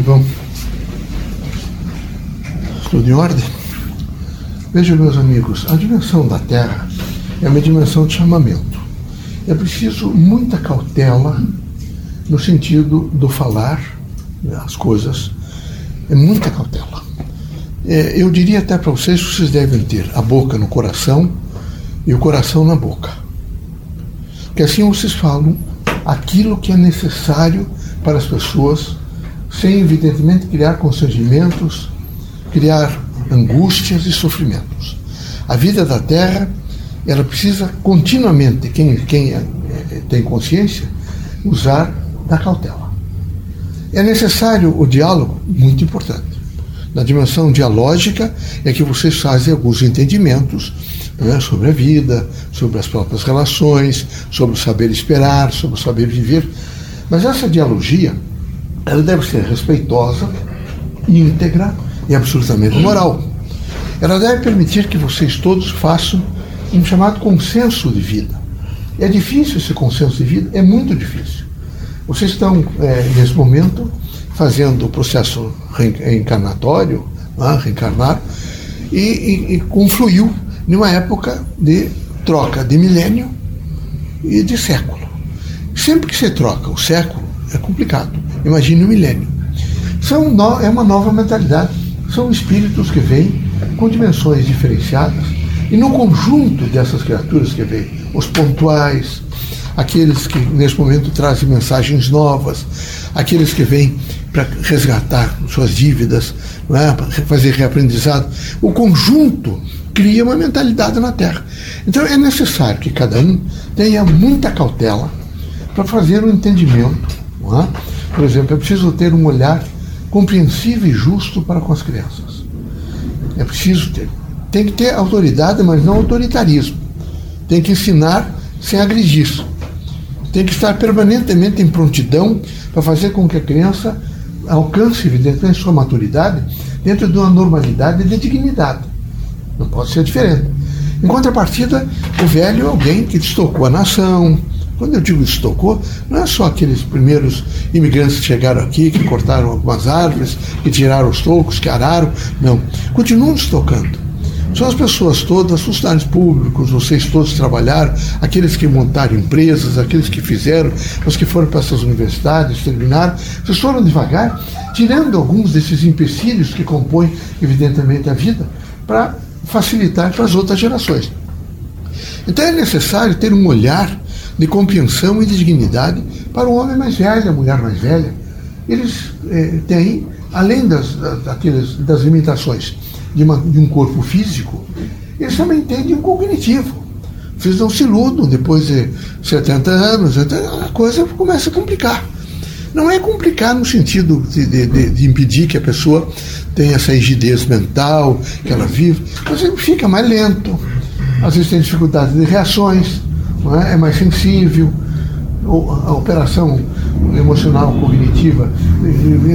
que bom. Tudo em ordem? Vejam, meus amigos, a dimensão da Terra é uma dimensão de chamamento. É preciso muita cautela no sentido do falar né, as coisas. É muita cautela. É, eu diria até para vocês que vocês devem ter a boca no coração e o coração na boca. Porque assim vocês falam aquilo que é necessário para as pessoas, sem evidentemente criar constrangimentos, criar angústias e sofrimentos. A vida da Terra, ela precisa continuamente, quem, quem é, é, tem consciência, usar da cautela. É necessário o diálogo, muito importante. Na dimensão dialógica é que vocês fazem alguns entendimentos né, sobre a vida, sobre as próprias relações, sobre o saber esperar, sobre o saber viver. Mas essa dialogia, ela deve ser respeitosa, íntegra e absolutamente moral. Ela deve permitir que vocês todos façam um chamado consenso de vida. É difícil esse consenso de vida? É muito difícil. Vocês estão, é, nesse momento, fazendo o processo reencarnatório, né, reencarnar, e, e, e confluiu numa época de troca de milênio e de século. Sempre que você troca o século, é complicado. Imagine o milênio. São no, é uma nova mentalidade. São espíritos que vêm com dimensões diferenciadas. E no conjunto dessas criaturas que vêm, os pontuais, aqueles que nesse momento trazem mensagens novas, aqueles que vêm para resgatar suas dívidas, é? para fazer reaprendizado, o conjunto cria uma mentalidade na Terra. Então é necessário que cada um tenha muita cautela para fazer um entendimento. É? Por exemplo, é preciso ter um olhar compreensivo e justo para com as crianças. É preciso ter. Tem que ter autoridade, mas não autoritarismo. Tem que ensinar sem agredir. Tem que estar permanentemente em prontidão para fazer com que a criança alcance, evidentemente, sua maturidade dentro de uma normalidade de dignidade. Não pode ser diferente. Em contrapartida, o velho é alguém que destocou a nação. Quando eu digo destocou, não é só aqueles primeiros imigrantes que chegaram aqui, que cortaram algumas árvores, que tiraram os tocos, que araram. Não. Continuam destocando. São as pessoas todas, os funcionários públicos, vocês todos trabalharam, aqueles que montaram empresas, aqueles que fizeram, os que foram para essas universidades, terminaram, vocês foram devagar, tirando alguns desses empecilhos que compõem, evidentemente, a vida, para facilitar para as outras gerações. Então é necessário ter um olhar de compreensão e de dignidade para o homem mais velho, a mulher mais velha. Eles eh, têm, além das, daqueles, das limitações de, uma, de um corpo físico, eles também têm de um cognitivo. Vocês não se iludam, depois de 70 anos, a coisa começa a complicar. Não é complicar no sentido de, de, de, impedir que a pessoa tenha essa rigidez mental, que ela vive, mas ele fica mais lento, às vezes tem dificuldade de reações, é? é? mais sensível, a operação emocional cognitiva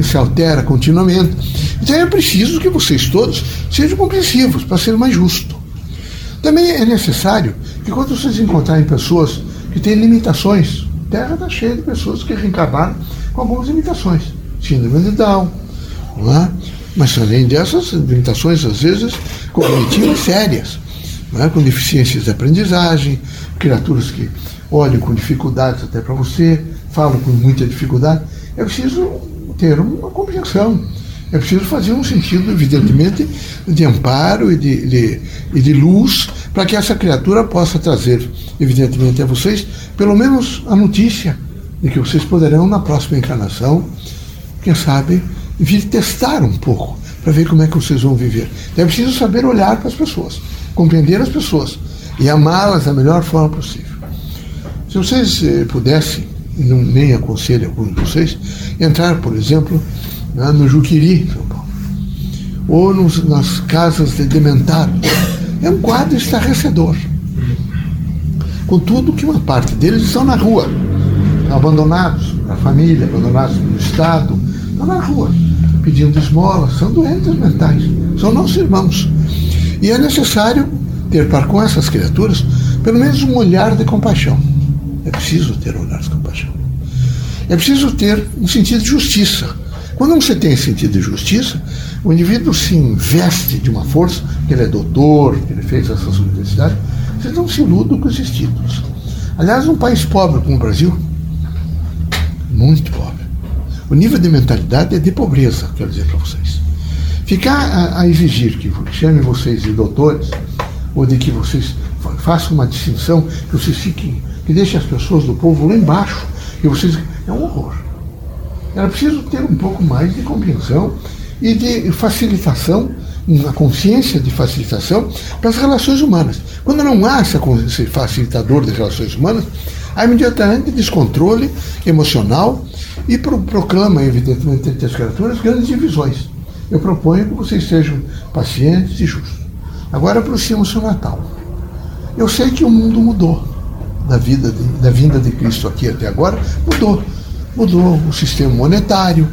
se altera continuamente. Então é preciso que vocês todos sejam compreensivos para ser mais justo. Também é necessário que quando vocês encontrarem pessoas que têm limitações, a Terra está cheia de pessoas que reencarnaram com algumas limitações. Síndrome de Down, não é? Mas além dessas limitações, às vezes, cognitivas sérias, é? com deficiências de aprendizagem, criaturas que olham com dificuldades até para você, falam com muita dificuldade. É preciso ter uma compreensão. É preciso fazer um sentido, evidentemente, de amparo e de, de, e de luz para que essa criatura possa trazer, evidentemente, a vocês, pelo menos a notícia de que vocês poderão, na próxima encarnação, quem sabe, vir testar um pouco, para ver como é que vocês vão viver. É preciso saber olhar para as pessoas, compreender as pessoas e amá-las da melhor forma possível. Se vocês eh, pudessem, e não, nem aconselho alguns de vocês, entrar, por exemplo, né, no Juquiri, São Paulo, ou nos, nas casas de dementados, é um quadro estarrecedor. Contudo, que uma parte deles estão na rua abandonados na família, abandonados no Estado, estão na rua pedindo esmola, são doentes mentais, são nossos irmãos. E é necessário ter para com essas criaturas pelo menos um olhar de compaixão. É preciso ter um olhar de compaixão. É preciso ter um sentido de justiça. Quando você tem sentido de justiça, o indivíduo se investe de uma força, que ele é doutor, que ele fez essas universidades, vocês não se iludam com esses títulos. Aliás, um país pobre como o Brasil, muito pobre, o nível de mentalidade é de pobreza, quero dizer para vocês. Ficar a, a exigir que chame vocês de doutores, ou de que vocês façam uma distinção, que vocês fiquem, que deixem as pessoas do povo lá embaixo, que vocês. É um horror. Era preciso ter um pouco mais de compreensão e de facilitação, uma consciência de facilitação para as relações humanas. Quando não há esse facilitador de relações humanas, há imediatamente descontrole emocional e pro, proclama, evidentemente, entre as criaturas grandes divisões. Eu proponho que vocês sejam pacientes e justos. Agora aproxima-se o Natal. Eu sei que o mundo mudou da vida de, da vinda de Cristo aqui até agora, mudou. Mudou o sistema monetário,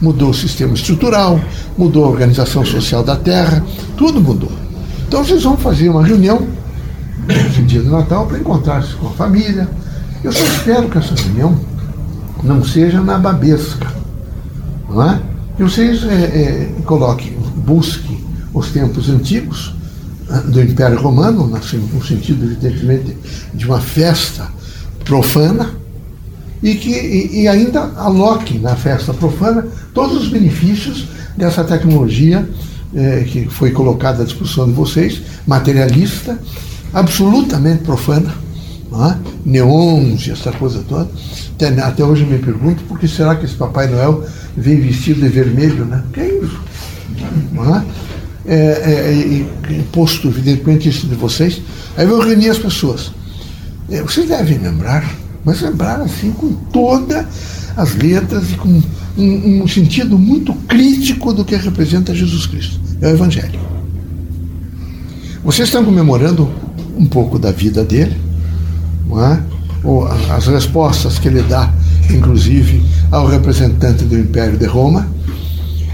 mudou o sistema estrutural, mudou a organização social da Terra, tudo mudou. Então vocês vão fazer uma reunião no dia do Natal para encontrar-se com a família. Eu só espero que essa reunião não seja na babesca, não é? Que vocês é, é, coloquem, busquem os tempos antigos ah, do Império Romano, no sentido, evidentemente, de uma festa profana, e que e, e ainda aloque na festa profana todos os benefícios dessa tecnologia eh, que foi colocada à disposição de vocês, materialista, absolutamente profana, é? neons e essa coisa toda. Até, até, hoje me pergunto por que será que esse Papai Noel vem vestido de vermelho, né? Que é isso? É? É, é, posto, evidentemente, isso de vocês. Aí eu vou reunir as pessoas. É, vocês devem lembrar mas lembrar assim com todas as letras e com um, um, sentido muito crítico do que representa Jesus Cristo. É o Evangelho. Vocês estão comemorando um pouco da vida dele, não é? As respostas que ele dá, inclusive, ao representante do Império de Roma,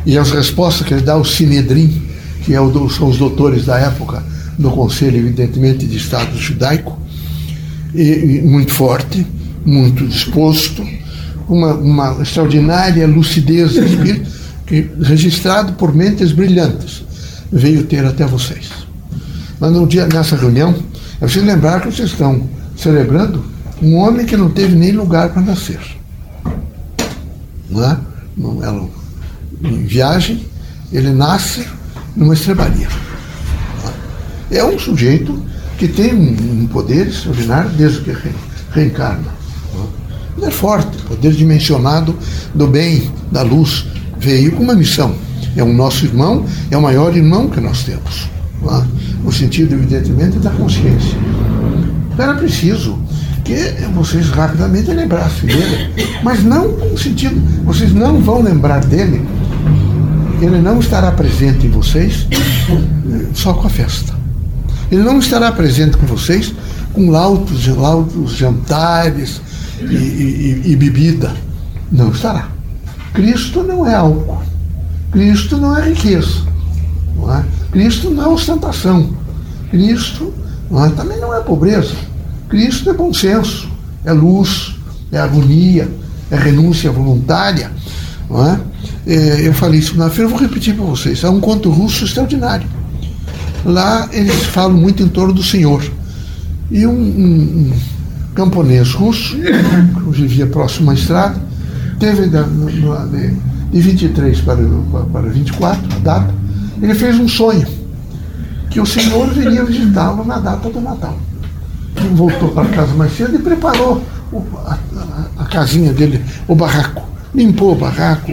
e as respostas que ele dá ao Sinedrim, que é o, são os doutores da época do Conselho, evidentemente, de Estado judaico, e, e muito forte muito disposto, uma, uma extraordinária lucidez de espírito, que, registrado por mentes brilhantes, veio ter até vocês. Mas no dia, nessa reunião, é preciso lembrar que vocês estão celebrando um homem que não teve nem lugar para nascer. Não é? Ela, em viagem, ele nasce numa estrebaria. É um sujeito que tem um poder extraordinário desde que reencarna. Poder forte, poder dimensionado do bem, da luz, veio com uma missão. É o nosso irmão, é o maior irmão que nós temos. É? No sentido, evidentemente, da consciência. Era preciso que vocês rapidamente lembrassem dele, mas não com sentido, vocês não vão lembrar dele, ele não estará presente em vocês só com a festa. Ele não estará presente com vocês com lautos, lautos jantares, e, e, e bebida. Não estará. Cristo não é álcool. Cristo não é riqueza. Não é? Cristo não é ostentação. Cristo é, também não é pobreza. Cristo é bom senso, é luz, é harmonia, é renúncia voluntária. Não é? É, eu falei isso na feira, vou repetir para vocês. É um conto russo extraordinário. Lá eles falam muito em torno do Senhor. E um, um, camponês russo, que vivia próximo à estrada, teve de, de 23 para, para 24, a data, ele fez um sonho, que o Senhor viria visitá-lo na data do Natal. Ele voltou para casa mais cedo e preparou o, a, a, a casinha dele, o barraco. Limpou o barraco,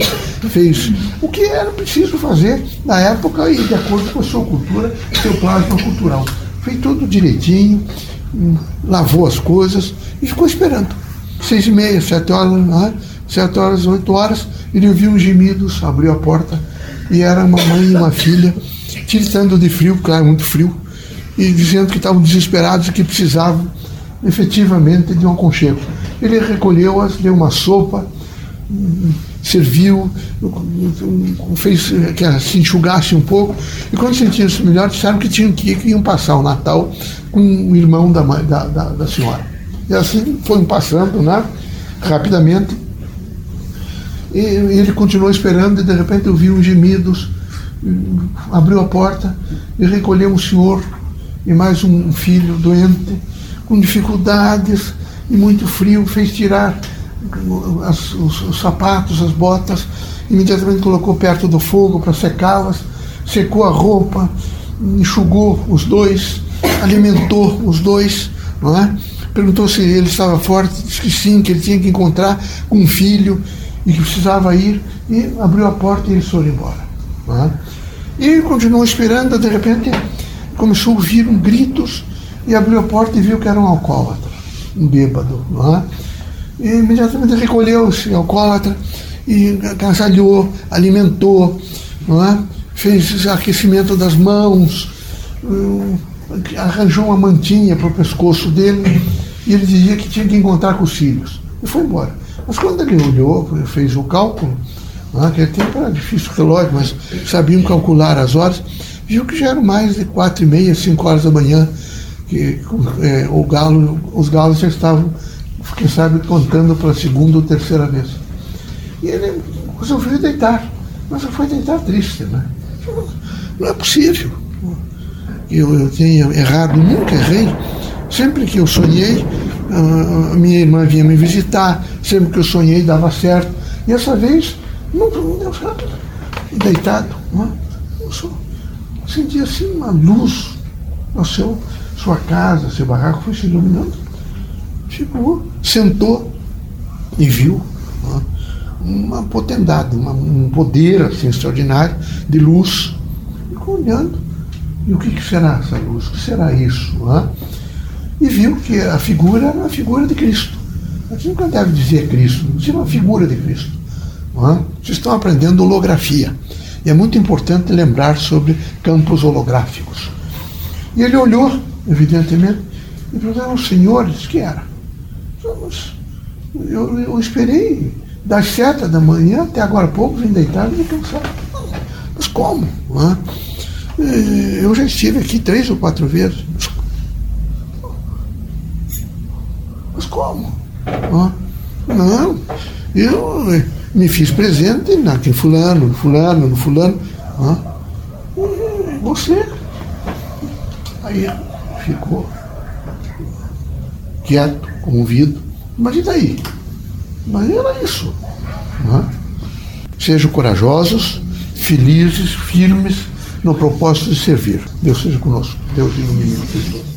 fez o que era preciso fazer na época e de acordo com a sua cultura, seu plasma cultural. Fez tudo direitinho, lavou as coisas e ficou esperando. Seis e meia, sete horas, né? sete horas, oito horas, ele ouviu uns gemidos, abriu a porta e era uma mãe e uma filha, tiritando de frio, claro, muito frio, e dizendo que estavam desesperados e que precisavam efetivamente de um aconchego. Ele recolheu-as, deu uma sopa, serviu, fez que se enxugasse um pouco, e quando sentiam-se melhor, disseram que tinham que que iam passar o Natal com o irmão da, mãe, da, da, da senhora. E assim foram passando, né? Rapidamente. E ele continuou esperando e de repente eu vi uns gemidos, abriu a porta e recolheu um senhor e mais um filho doente, com dificuldades e muito frio, fez tirar as, os, os sapatos, as botas, imediatamente colocou perto do fogo para secá-las, secou a roupa, enxugou os dois, alimentou os dois, não é? Perguntou se ele estava forte, disse que sim, que ele tinha que encontrar com um filho e que precisava ir, e abriu a porta e eles foram embora. É? E continuou esperando, de repente começou a ouvir um gritos e abriu a porta e viu que era um alcoólatra, um bêbado. É? E imediatamente recolheu-se, alcoólatra, e agasalhou, alimentou, é? fez aquecimento das mãos, hum, arranjou uma mantinha para o pescoço dele e ele dizia que tinha que encontrar com os filhos. E foi embora. Mas quando ele olhou, fez o cálculo, naquele tempo era difícil o relógio, mas sabiam calcular as horas, viu que já eram mais de quatro e meia, cinco horas da manhã, que é, o galo, os galos já estavam, quem sabe, contando para a segunda ou terceira vez. E ele resolveu deitar, mas foi deitar triste, né? Não é possível. Eu, eu tenha errado, nunca errei. Sempre que eu sonhei, a minha irmã vinha me visitar, sempre que eu sonhei dava certo. E essa vez, não deu certo. Deitado, não é? eu só senti assim uma luz no seu, sua casa, seu barraco foi se iluminando. Chegou, sentou e viu uma potendade, uma, um poder assim, extraordinário de luz. Ficou olhando. E o que, que será essa luz? O que será isso? Não E viu que a figura era a figura de Cristo. A gente nunca deve dizer Cristo, dizer uma figura de Cristo. Vocês estão aprendendo holografia. E é muito importante lembrar sobre campos holográficos. E ele olhou, evidentemente, e perguntou aos senhores que era. Eu, eu esperei das sete da manhã até agora pouco, vim deitado e cansado. Mas como? Eu já estive aqui três ou quatro vezes. Mas como? Não, eu me fiz presente naquele fulano, no fulano, no fulano. Você. Aí ficou quieto, comovido. Mas e daí? Mas era isso. Né? Sejam corajosos, felizes, firmes no propósito de servir. Deus seja conosco. Deus ilumine.